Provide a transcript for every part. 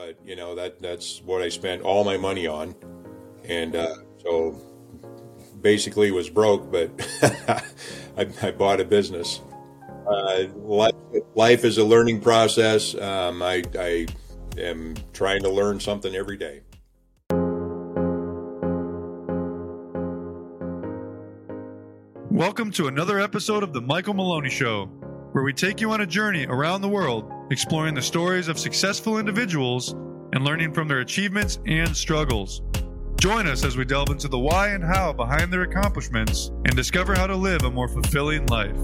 but you know that that's what I spent all my money on, and uh, so basically was broke. But I, I, bought a business. Uh, life, life, is a learning process. Um, I, I am trying to learn something every day. Welcome to another episode of The Michael Maloney Show, where we take you on a journey around the world, exploring the stories of successful individuals and learning from their achievements and struggles. Join us as we delve into the why and how behind their accomplishments and discover how to live a more fulfilling life.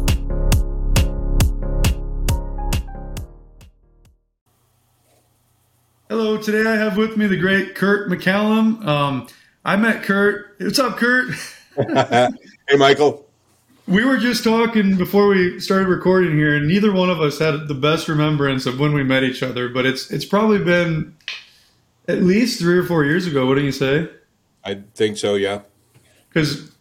Hello, today I have with me the great Curt McCallum. Um, I met Curt. What's up, Curt? hey, Michael we were just talking before we started recording here, and neither one of us had the best remembrance of when we met each other. But it's it's probably been at least three or four years ago. What do you say? I think so. Yeah. Because,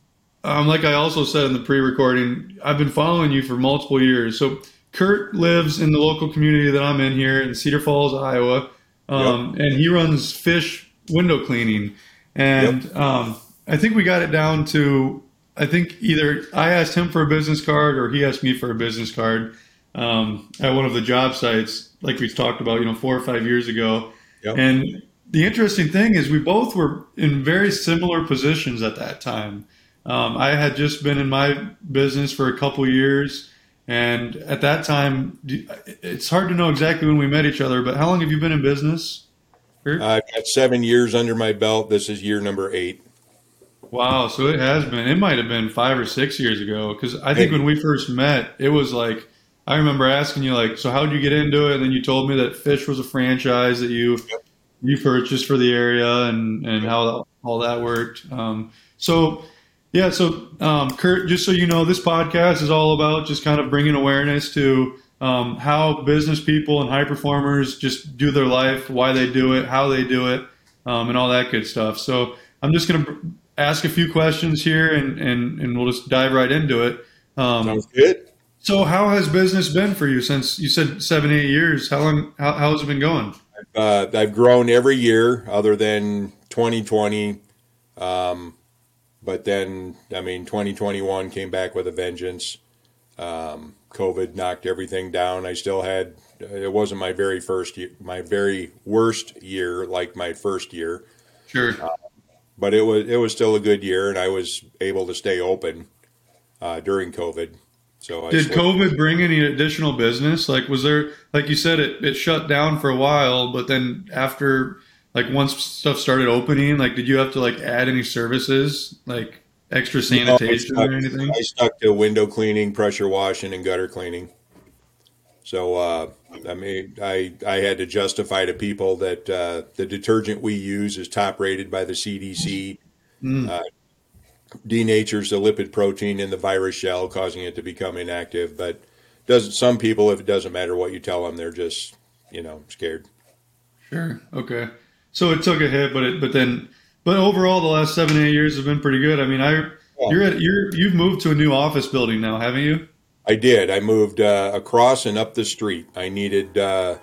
um, like I also said in the pre-recording, I've been following you for multiple years. So Curt lives in the local community that I'm in here in Cedar Falls, Iowa, um, yep. and he runs fish window cleaning. And yep. um, I think we got it down to I think either I asked him for a business card or he asked me for a business card um, at one of the job sites, like we talked about, you know, four or five years ago. Yep. And the interesting thing is, we both were in very similar positions at that time. Um, I had just been in my business for a couple years, and at that time, it's hard to know exactly when we met each other. But how long have you been in business? I've got seven years under my belt. This is year number eight. Wow, so it has been. It might have been five or six years ago because I think when we first met, it was like I remember asking you like, so how did you get into it? And then you told me that Fish was a franchise that you you purchased for the area and and how all that worked. Um, so yeah, so um, Curt, just so you know, this podcast is all about just kind of bringing awareness to um, how business people and high performers just do their life, why they do it, how they do it, um, and all that good stuff. So I'm just going to ask a few questions here, and and and we'll just dive right into it. Um, Sounds good. So, how has business been for you since you said seven, eight years? How long? How, how has it been going? Uh, I've grown every year, other than 2020. Um, but then, I mean, 2021 came back with a vengeance. Um, COVID knocked everything down. I still had. It wasn't my very first, year, my very worst year, like my first year. Sure. Uh, but it was it was still a good year, and I was able to stay open uh, during COVID. So I did COVID bring any additional business? Like, was there like you said it it shut down for a while, but then after like once stuff started opening, like did you have to like add any services like extra sanitation no, stuck, or anything? I stuck to window cleaning, pressure washing, and gutter cleaning. So uh, I mean, I I had to justify to people that uh, the detergent we use is top rated by the CDC. Mm. Uh, denatures the lipid protein in the virus shell, causing it to become inactive. But doesn't some people, if it doesn't matter what you tell them, they're just you know scared. Sure. Okay. So it took a hit, but it but then but overall, the last seven eight years have been pretty good. I mean, I yeah. you're at you're you've moved to a new office building now, haven't you? I did. I moved uh, across and up the street. I needed uh,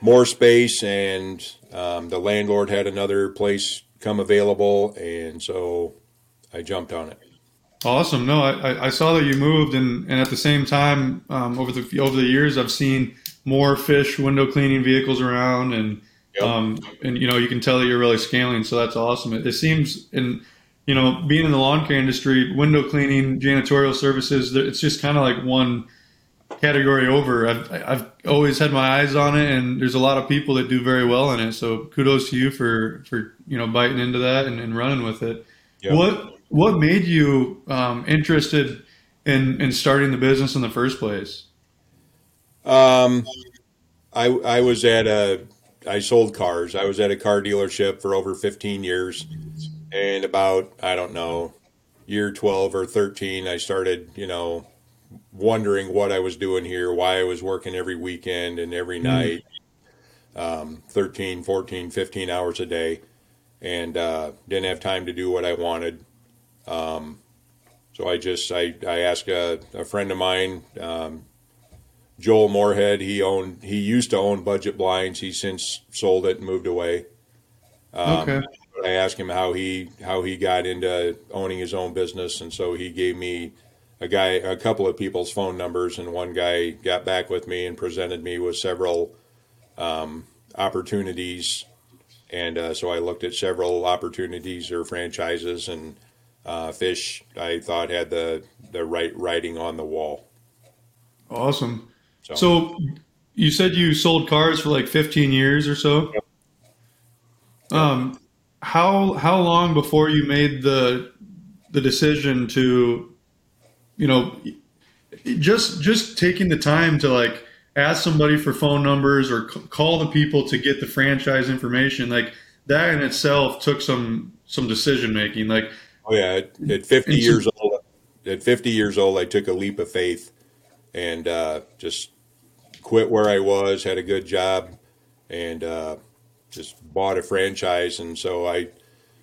more space, and um, the landlord had another place come available, and so I jumped on it. Awesome. No, I, I saw that you moved, and, and at the same time, um, over the over the years, I've seen more fish window cleaning vehicles around, and yep. um, and you know you can tell that you're really scaling. So that's awesome. It, it seems in you know, being in the lawn care industry, window cleaning, janitorial services, it's just kind of like one category over. I've, I've always had my eyes on it, and there's a lot of people that do very well in it. So kudos to you for for you know biting into that and, and running with it. Yep. What what made you um, interested in in starting the business in the first place? Um, I I was at a I sold cars. I was at a car dealership for over 15 years and about I don't know year 12 or 13 I started you know wondering what I was doing here why I was working every weekend and every mm. night um, 13 14 15 hours a day and uh, didn't have time to do what I wanted um, so I just I, I asked a, a friend of mine um, Joel Moorhead. He owned. He used to own Budget Blinds. He since sold it and moved away. Um, Okay. I asked him how he how he got into owning his own business, and so he gave me a guy a couple of people's phone numbers, and one guy got back with me and presented me with several um, opportunities, and uh, so I looked at several opportunities or franchises, and uh, Fish I thought had the the right writing on the wall. Awesome. So, So you said you sold cars for like 15 years or so. Um, how how long before you made the the decision to, you know, just just taking the time to like ask somebody for phone numbers or c- call the people to get the franchise information, like that in itself took some some decision making. Like, oh yeah, at, at 50 And so- years old, at 50 years old, I took a leap of faith and uh, just quit where I was, had a good job, and uh, just bought a franchise. And so I,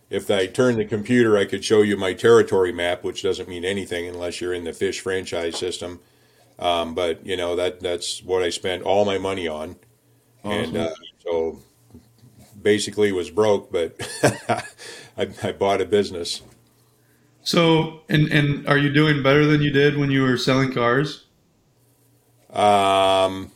if I turned the computer, I could show you my territory map, which doesn't mean anything unless you're in the fish franchise system. Um, but you know that that's what I spent all my money on, and uh, so basically was broke. But I, I bought a business. so and and are you doing better than you did when you were selling cars? Um,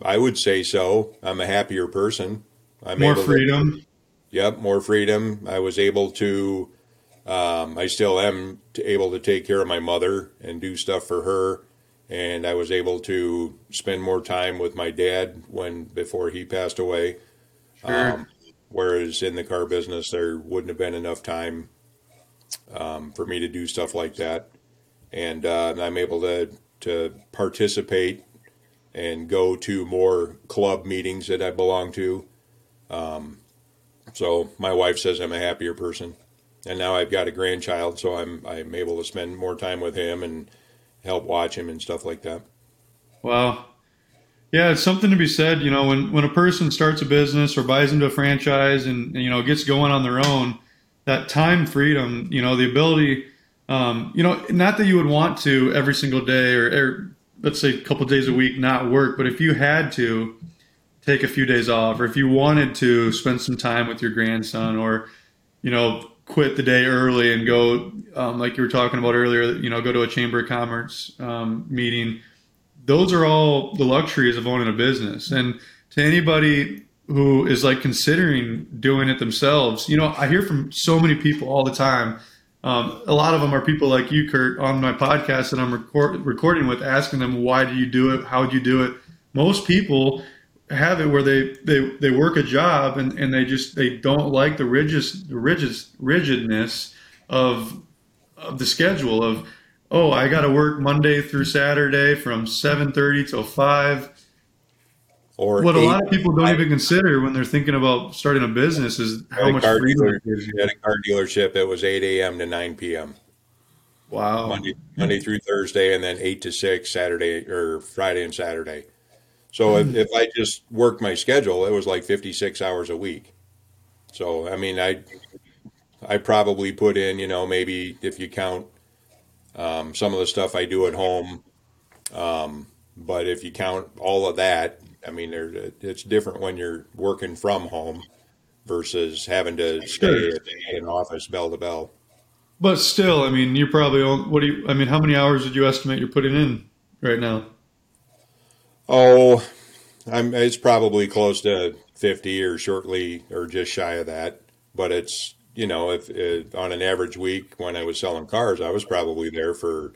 I would say so. I'm a happier person. I'm More able to- freedom. Yep, more freedom. I was able to. Um, I still am able to take care of my mother and do stuff for her, and I was able to spend more time with my dad when before he passed away. Sure. Um, whereas in the car business, there wouldn't have been enough time um, for me to do stuff like that, and uh, I'm able to to participate and go to more club meetings that I belong to. Um, so my wife says I'm a happier person, and now I've got a grandchild, so I'm I'm able to spend more time with him and help watch him and stuff like that. Wow. Yeah, it's something to be said. You know, when, when a person starts a business or buys into a franchise and, and, you know gets going on their own, that time freedom, you know, the ability, um, you know, not that you would want to every single day or, or let's say a couple days a week not work, but if you had to take a few days off, or if you wanted to spend some time with your grandson, or you know, quit the day early and go, um, like you were talking about earlier, you know, go to a chamber of commerce um, meeting those are all the luxuries of owning a business. And to anybody who is like considering doing it themselves, you know, I hear from so many people all the time. Um, a lot of them are people like you, Curt, on my podcast that I'm record- recording with, asking them, why do you do it? How do you do it? Most people have it where they, they, they work a job and, and they just, they don't like the rigid, the rigid, rigidness of, of the schedule of, oh, I got to work Monday through Saturday from 7:30 till 5. Or What a lot of people don't even consider when they're thinking about starting a business is how much car freedom dealer- it gives you. at a car dealership, it was 8 a.m. to 9 p.m. Wow. Monday, Monday through Thursday, and then eight to six Saturday or Friday and Saturday. So if, if I just worked my schedule, it was like fifty six hours a week. So I mean, I I probably put in, you know, maybe if you count um, some of the stuff I do at home, um, but if you count all of that, I mean, there it's different when you're working from home versus having to stay at an office bell to bell. But still, I mean, you're probably what do you I mean, how many hours would you estimate you're putting in right now? Oh, I'm. It's probably close to fifty, or shortly, or just shy of that. But it's you know, if, if on an average week when I was selling cars, I was probably there for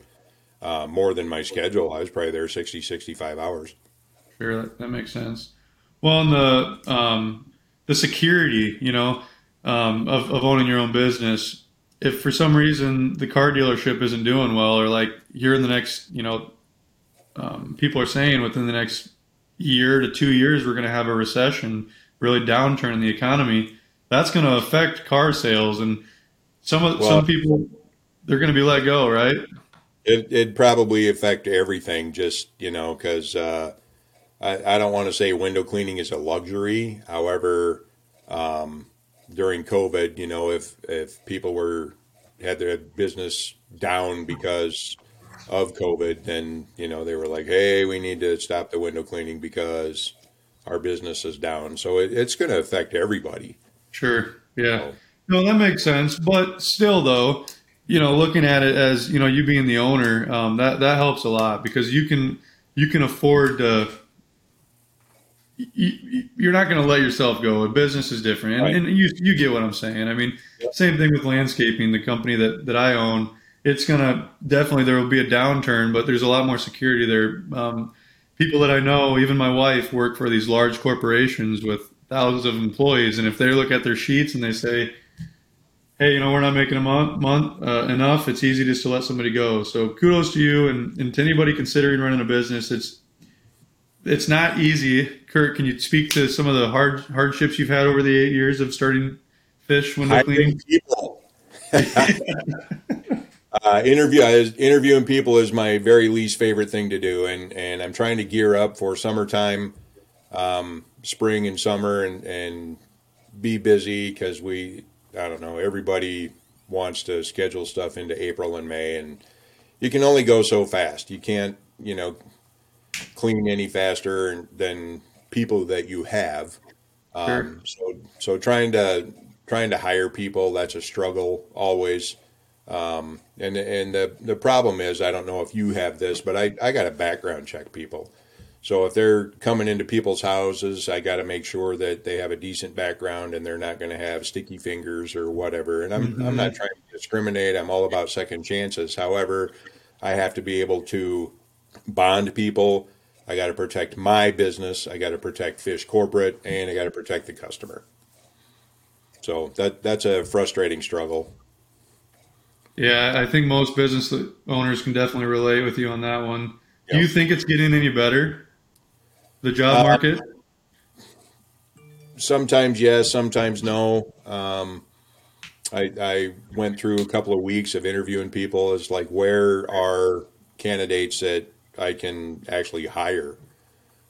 uh, more than my schedule. I was probably there 60, 65 hours. Sure, that, makes sense. Well, and the um, the security, you know, um, of, of owning your own business. If for some reason the car dealership isn't doing well, or like here in the next, you know, um, people are saying within the next year to two years we're going to have a recession, really downturn in the economy. That's going to affect car sales, and some of Well- some people they're going to be let go, right? It it'd probably affect everything, just you know, because uh, I I don't want to say window cleaning is a luxury. However, um, during COVID, you know, if if people were had their business down because of COVID, then you know they were like, "Hey, we need to stop the window cleaning because our business is down." So it, it's going to affect everybody. Sure. Yeah. So, no, that makes sense. But still, though, you know, looking at it as you know, you being the owner, um, that that helps a lot because you can you can afford to. You, are not going to let yourself go. A business is different, and, right. and, you you get what I'm saying. I mean, yep. same thing with landscaping. The company that that I own, it's going to definitely there will be a downturn, but there's a lot more security there. Um, people that I know, even my wife, work for these large corporations with thousands of employees, and if they look at their sheets and they say hey, you know, we're not making a month, month uh, enough. It's easy just to let somebody go. So kudos to you and, and to anybody considering running a business. It's it's not easy. Curt, can you speak to some of the hard hardships you've had over the eight years of starting fish window cleaning? People. uh, interview interviewing people is my very least favorite thing to do, and and I'm trying to gear up for summertime, um, spring and summer, and and be busy because we I don't know, everybody wants to schedule stuff into April and May, and you can only go so fast. You can't, you know, clean any faster than people that you have. Um, sure. So, so trying to trying to hire people that's a struggle always. Um, and and the the problem is I don't know if you have this, but I I got to background check people. So if they're coming into people's houses, I got to make sure that they have a decent background and they're not going to have sticky fingers or whatever. And I'm mm-hmm. I'm not trying to discriminate. I'm all about second chances. However, I have to be able to bond people. I got to protect my business. I got to protect Fish Corporate, and I got to protect the customer. So that that's a frustrating struggle. Yeah, I think most business owners can definitely relate with you on that one. Yep. Do you think it's getting any better? the job uh, market? sometimes yes, sometimes no. Um, I, I went through a couple of weeks of interviewing people. It's like, where are candidates that I can actually hire?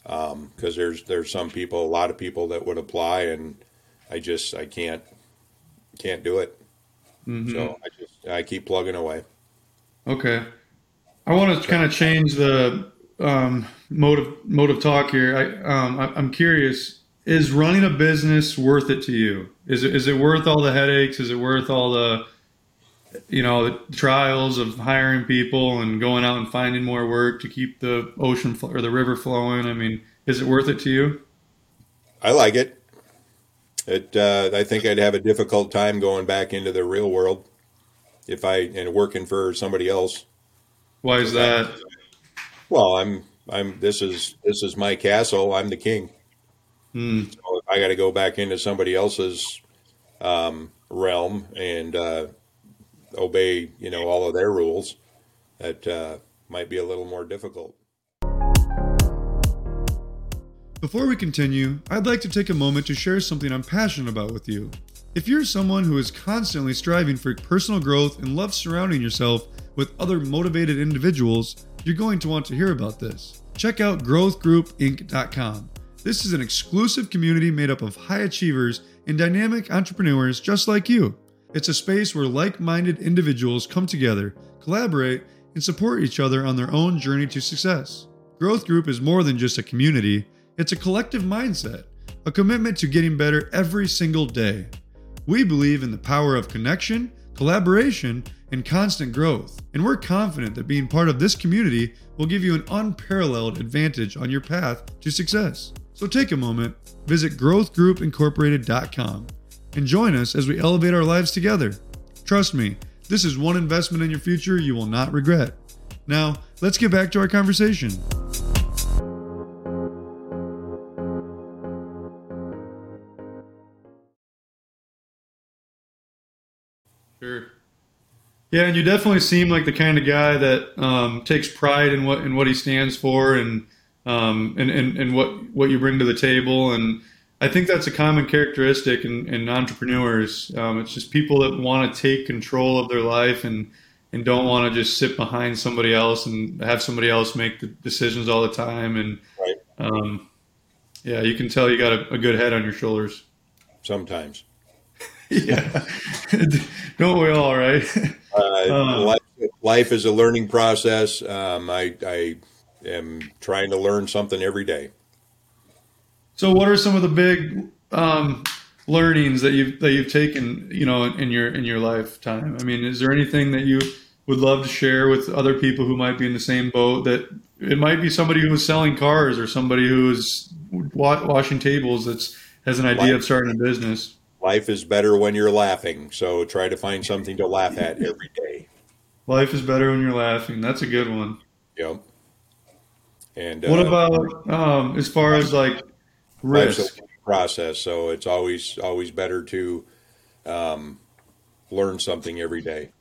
Because um, there's there's some people, a lot of people that would apply, and I just I can't can't do it. Mm-hmm. So I just I keep plugging away. Okay, I want to kind of change the um, mode of mode of talk here. I, um, I am curious: is running a business worth it to you? Is it is it worth all the headaches? Is it worth all the you know the trials of hiring people and going out and finding more work to keep the ocean or the river flowing? I mean, is it worth it to you? I like it. It uh, I think I'd have a difficult time going back into the real world if I and working for somebody else. Why is that? Well, I'm I'm this is this is my castle. I'm the king. Mm. So if I got to go back into somebody else's um, realm and uh, obey, you know, all of their rules, that uh, might be a little more difficult. Before we continue, I'd like to take a moment to share something I'm passionate about with you. If you're someone who is constantly striving for personal growth and loves surrounding yourself with other motivated individuals, you're going to want to hear about this. Check out growthgroupinc.com. This is an exclusive community made up of high achievers and dynamic entrepreneurs just like you. It's a space where like minded individuals come together, collaborate, and support each other on their own journey to success. Growth Group is more than just a community, it's a collective mindset, a commitment to getting better every single day. We believe in the power of connection, collaboration, and constant growth, and we're confident that being part of this community will give you an unparalleled advantage on your path to success. So take a moment, visit growthgroupincorporated.com, and join us as we elevate our lives together. Trust me, this is one investment in your future you will not regret. Now, let's get back to our conversation. Yeah, and you definitely seem like the kind of guy that um, takes pride in what in what he stands for and, um, and and and what what you bring to the table. And I think that's a common characteristic in, in entrepreneurs. Um, it's just people that want to take control of their life and and don't want to just sit behind somebody else and have somebody else make the decisions all the time. And right. Um, yeah, you can tell you got a, a good head on your shoulders. Sometimes. yeah. Don't we all, right? Uh, um, life's life is a learning process. Um, I, I am trying to learn something every day. So, what are some of the big um, learnings that you've that you've taken, you know, in your in your lifetime? I mean, is there anything that you would love to share with other people who might be in the same boat? That it might be somebody who's selling cars or somebody who's washing tables that's has an idea life, of starting a business. Life is better when you're laughing, so try to find something to laugh at every day. Life is better when you're laughing. That's a good one. Yep. And what uh, about um, as far as like risk process? So it's always always better to um, learn something every day.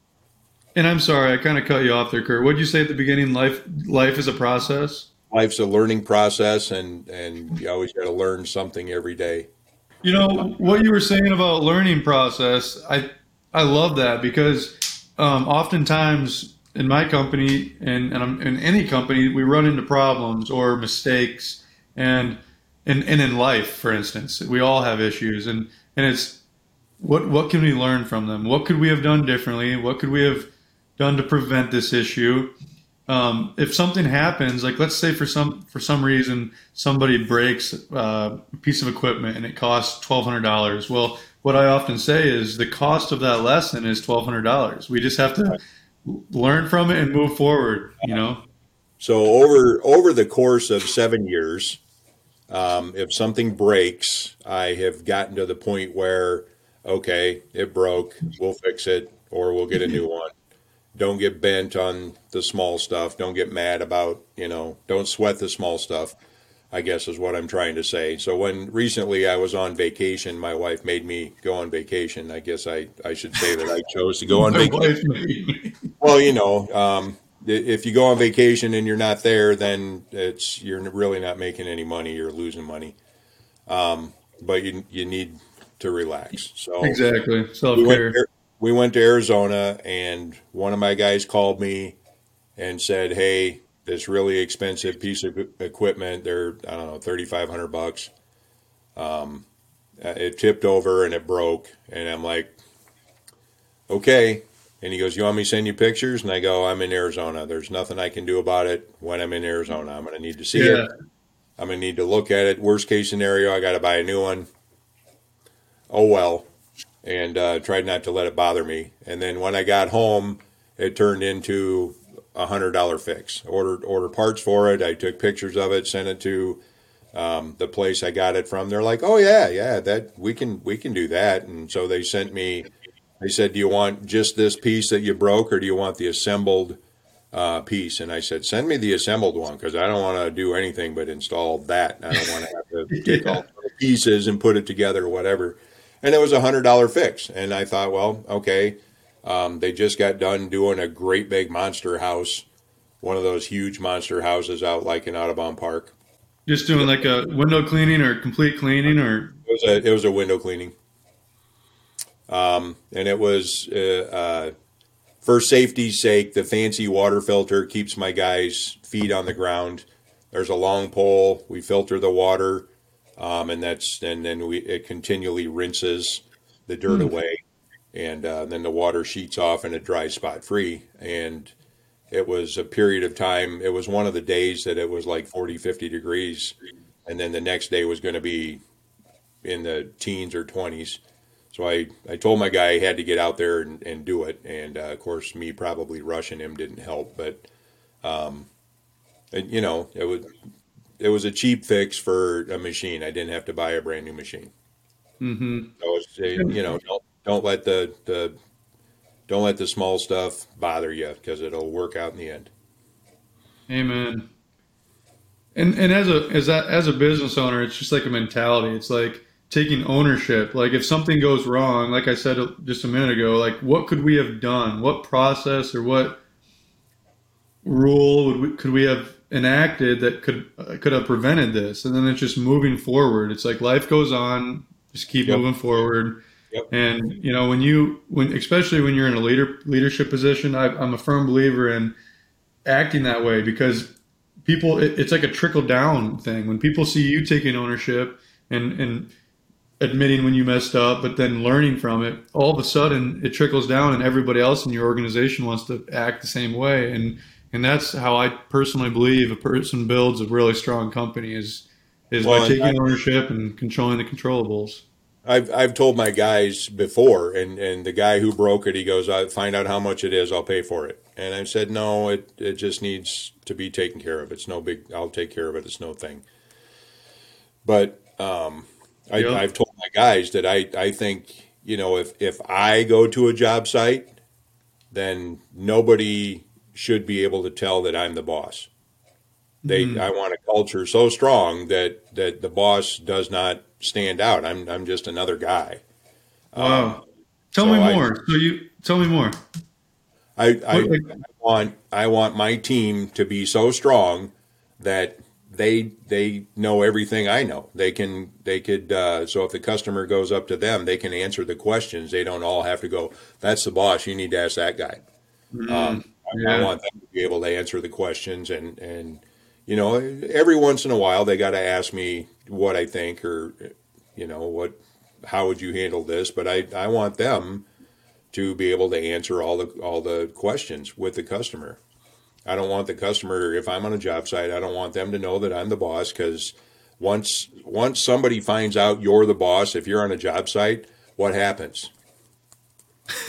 And I'm sorry, I kind of cut you off there, Curt. What did you say at the beginning? Life life is a process. Life's a learning process, and and you always got to learn something every day. You know what you were saying about learning process. I I love that because um, oftentimes in my company and, and in any company we run into problems or mistakes and and, and in life for instance we all have issues and and it's what what can we learn from them what could we have done differently what could we have done to prevent this issue. Um, if something happens, like let's say for some for some reason somebody breaks uh, a piece of equipment and it costs twelve hundred dollars. Well, what I often say is the cost of that lesson is twelve hundred dollars. We just have to learn from it and move forward. You know. So over over the course of seven years, um, if something breaks, I have gotten to the point where okay, it broke, we'll fix it, or we'll get a new one don't get bent on the small stuff. Don't get mad about, you know, don't sweat the small stuff, I guess is what I'm trying to say. So when recently I was on vacation, my wife made me go on vacation. I guess I, I should say that I chose to go on vacation. well, you know, um, if you go on vacation and you're not there, then it's you're really not making any money. You're losing money. Um, but you you need to relax. So exactly self care. We we went to Arizona, and one of my guys called me and said, "Hey, this really expensive piece of equipment, they're I don't know, thirty five hundred bucks. Um, it tipped over and it broke, and I'm like, okay." And he goes, "You want me to send you pictures?" And I go, "I'm in Arizona. There's nothing I can do about it when I'm in Arizona. I'm going to need to see yeah. it. I'm going to need to look at it. Worst case scenario, I got to buy a new one. Oh well." And uh, tried not to let it bother me. And then when I got home, it turned into a hundred dollar fix. Ordered ordered parts for it. I took pictures of it, sent it to um, the place I got it from. They're like, "Oh yeah, yeah, that we can we can do that." And so they sent me. They said, "Do you want just this piece that you broke, or do you want the assembled uh, piece?" And I said, "Send me the assembled one because I don't want to do anything but install that. I don't want to have to take all the pieces and put it together or whatever." And it was a hundred dollar fix. And I thought, well, okay, um, they just got done doing a great big monster house, one of those huge monster houses out like in Audubon Park. Just doing like a window cleaning or complete cleaning, or it was a it was a window cleaning. Um, and it was uh, uh, for safety's sake. The fancy water filter keeps my guys' feet on the ground. There's a long pole. We filter the water um, and that's and then we it continually rinses the dirt mm. away, and uh, then the water sheets off and it dries spot free. And it was a period of time. It was one of the days that it was like 40, 50 degrees, and then the next day was going to be in the teens or twenties. So I, I told my guy he had to get out there and, and do it. And uh, of course, me probably rushing him didn't help. But, um, you know, it was it was a cheap fix for a machine. I didn't have to buy a brand new machine. Mm-hmm. So you know, don't don't let the the don't let the small stuff bother you because it'll work out in the end. Amen. And and as a as a as a business owner, it's just like a mentality. It's like taking ownership. Like if something goes wrong, like I said just a minute ago, like what could we have done? What process or what rule would we, could we have enacted that could uh, could have prevented this and then it's just moving forward it's like life goes on just keep yep. moving forward yep. and you know when you when especially when you're in a leader leadership position I, am a firm believer in acting that way because people it, it's like a trickle down thing when people see you taking ownership and and admitting when you messed up, but then learning from it, all of a sudden it trickles down and everybody else in your organization wants to act the same way. And and that's how I personally believe a person builds a really strong company is is well, by taking I, ownership and controlling the controllables. I've I've told my guys before, and, and the guy who broke it, he goes, "I find out how much it is, I'll pay for it." And I said, "No, it it just needs to be taken care of. It's no big. I'll take care of it. It's no thing." But um, I. I've told my guys that I I think you know if if I go to a job site, then nobody should be able to tell that I'm the boss. They mm. I want a culture so strong that that the boss does not stand out. I'm I'm just another guy. Wow. Um, tell so me more. I, so you tell me more. I, I, I want I want my team to be so strong that they they know everything I know. They can they could uh, so if the customer goes up to them, they can answer the questions. They don't all have to go. That's the boss. You need to ask that guy. Mm, um, yeah. I, want them to be able to answer the questions and and you know every once in a while they got to ask me what I think or you know what how would you handle this. But I I want them to be able to answer all the all the questions with the customer. I don't want the customer if I'm on a job site, I don't want them to know that I'm the boss because once once somebody finds out you're the boss, if you're on a job site, what happens?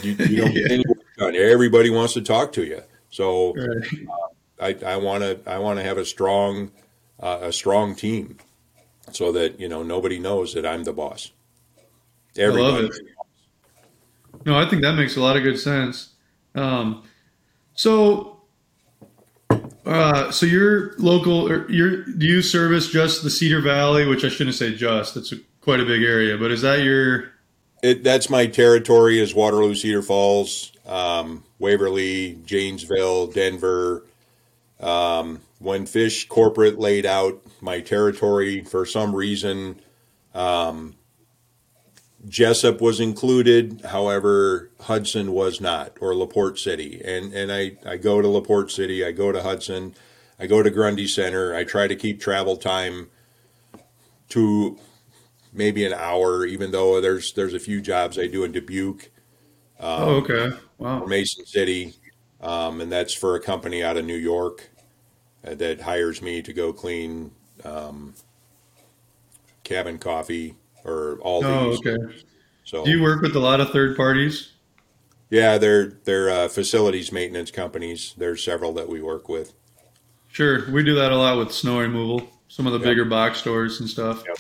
You, you don't get any work done. Everybody wants to talk to you. So right. uh, I want to I want to have a strong uh, a strong team so that you know nobody knows that I'm the boss. Everybody. I love it. No, I think that makes a lot of good sense. Um, so uh, so your local, your do you service just the Cedar Valley, which I shouldn't say just. It's a, quite a big area, but is that your? It, that's my territory. Is Waterloo, Cedar Falls, um, Waverly, Janesville, Denver. Um, when Fish Corporate laid out my territory, for some reason, um, Jesup was included, however, Hudson was not, or LaPorte City. And and I, I go to LaPorte City, I go to Hudson, I go to Grundy Center. I try to keep travel time to maybe an hour, even though there's there's a few jobs I do in Dubuque. Um, oh, okay. Wow. Mason City, um, and that's for a company out of New York uh, that hires me to go clean um, cabin coffee or all oh, these. okay. So do you work with a lot of third parties? Yeah, they're they're uh, facilities maintenance companies. There's several that we work with. Sure, we do that a lot with snow removal. Some of the yep. bigger box stores and stuff. Yep.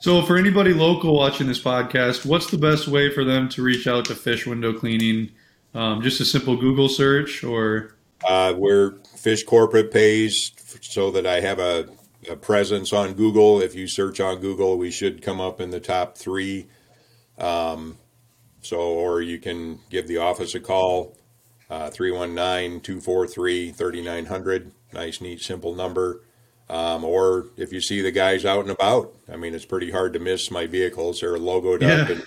So, for anybody local watching this podcast, what's the best way for them to reach out to Fish Window Cleaning? Um, just a simple Google search, or uh, where Fish Corporate pays so that I have a a presence on Google. If you search on Google, we should come up in the top three. Um, so, or you can give the office a call, uh, 319 243 3900. Nice, neat, simple number. Um, or if you see the guys out and about, I mean, it's pretty hard to miss my vehicles. They're logoed yeah. up and,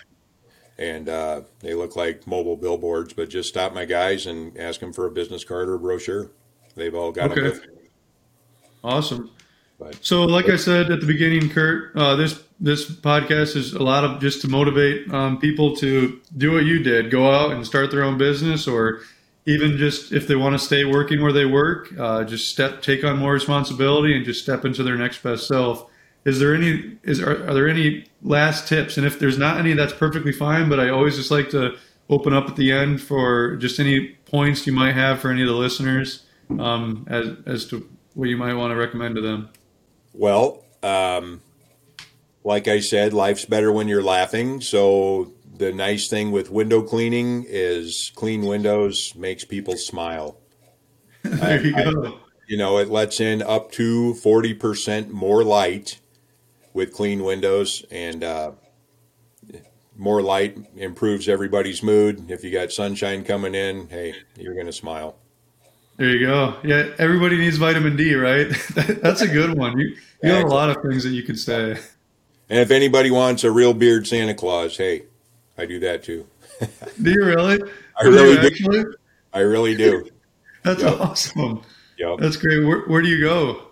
and uh, they look like mobile billboards, but just stop my guys and ask them for a business card or a brochure. They've all got okay. them. Awesome. But, so, like I said at the beginning, Curt, uh, this this podcast is a lot of just to motivate um, people to do what you did, go out and start their own business, or even just if they want to stay working where they work, uh, just step take on more responsibility and just step into their next best self. Is there any is are, are there any last tips? And if there's not any, that's perfectly fine. But I always just like to open up at the end for just any points you might have for any of the listeners um, as as to what you might want to recommend to them. Well, um, like I said, life's better when you're laughing. So the nice thing with window cleaning is clean windows makes people smile. there you go. I, you know, it lets in up to 40% more light with clean windows and uh, more light improves everybody's mood. If you got sunshine coming in, hey, you're going to smile. There you go. Yeah, everybody needs vitamin D, right? That's a good one. You, you have a lot of things that you could say. And if anybody wants a real beard Santa Claus, hey, I do that too. do you really? I really do. Actually? I really do. That's yep. awesome. Yep. That's great. Where, where do you go?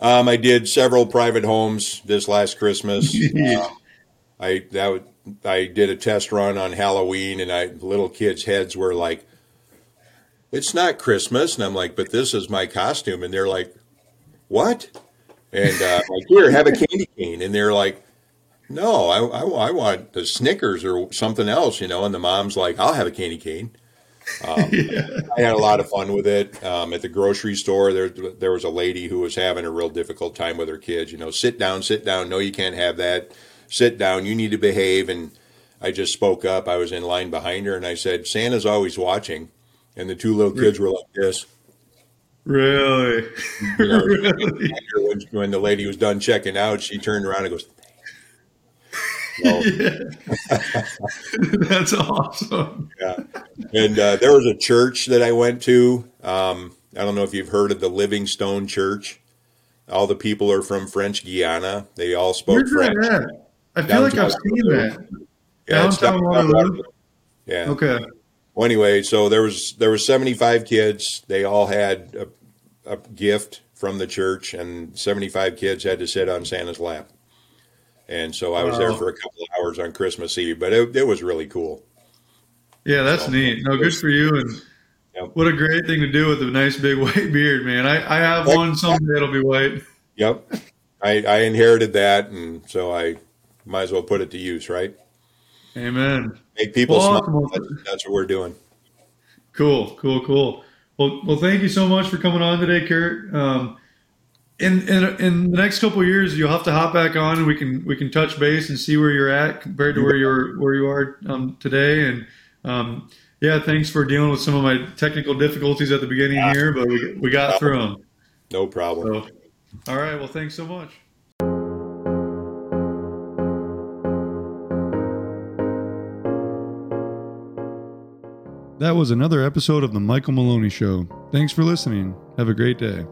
Um, I did several private homes this last Christmas. um, I that would, I did a test run on Halloween, and I little kids' heads were like, "It's not Christmas," and I'm like, "But this is my costume," and they're like, "What?" And uh, like, here, have a candy cane, and they're like, "No, I, I, I want the Snickers or something else," you know. And the mom's like, "I'll have a candy cane." Um, yeah. I had a lot of fun with it. Um, at the grocery store, there there was a lady who was having a real difficult time with her kids. You know, sit down, sit down. No, you can't have that. Sit down. You need to behave. And I just spoke up. I was in line behind her, and I said, "Santa's always watching." And the two little kids were like this. Really? You know, really? When, when the lady was done checking out, she turned around and goes, That's awesome. Yeah. And uh, there was a church that I went to. Um, I don't know if you've heard of the Living Stone Church. All the people are from French Guiana. They all spoke Where's French. That at? I feel like I've seen that. Yeah, downtown Waterloo. Yeah. Okay. Well, anyway, so there was there was seventy five kids. They all had a, a gift from the church, and seventy five kids had to sit on Santa's lap. And so I was wow. there for a couple of hours on Christmas Eve, but it, it was really cool. Yeah, that's so, neat. No, good for you. And yep. what a great thing to do with a nice big white beard, man. I, I have one someday it'll be white. Yep. I, I inherited that, and so I might as well put it to use, right? Amen. Make people well, smile. That's, that's what we're doing. Cool, cool, cool. Well, well, thank you so much for coming on today, Curt. Um, in, in in the next couple years, you'll have to hop back on, and we can we can touch base and see where you're at compared to where you're where you are um, today. And um, yeah, thanks for dealing with some of my technical difficulties at the beginning yeah. here, but we we got through them. No problem. So, all right. Well, thanks so much. That was another episode of The Michael Maloney Show. Thanks for listening. Have a great day.